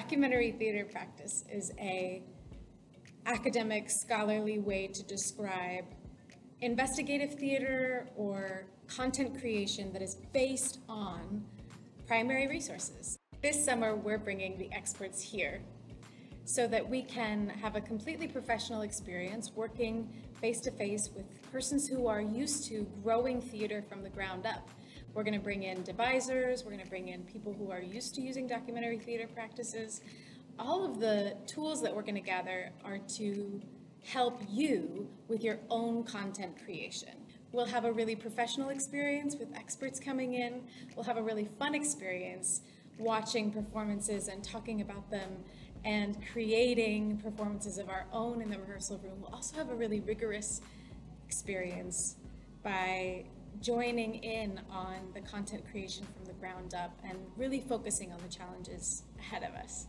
Documentary theater practice is a academic scholarly way to describe investigative theater or content creation that is based on primary resources. This summer, we're bringing the experts here so that we can have a completely professional experience working face to face with persons who are used to growing theater from the ground up. We're going to bring in devisers, we're going to bring in people who are used to using documentary theater practices. All of the tools that we're going to gather are to help you with your own content creation. We'll have a really professional experience with experts coming in. We'll have a really fun experience watching performances and talking about them and creating performances of our own in the rehearsal room. We'll also have a really rigorous experience by joining in on the content creation from the ground up and really focusing on the challenges ahead of us.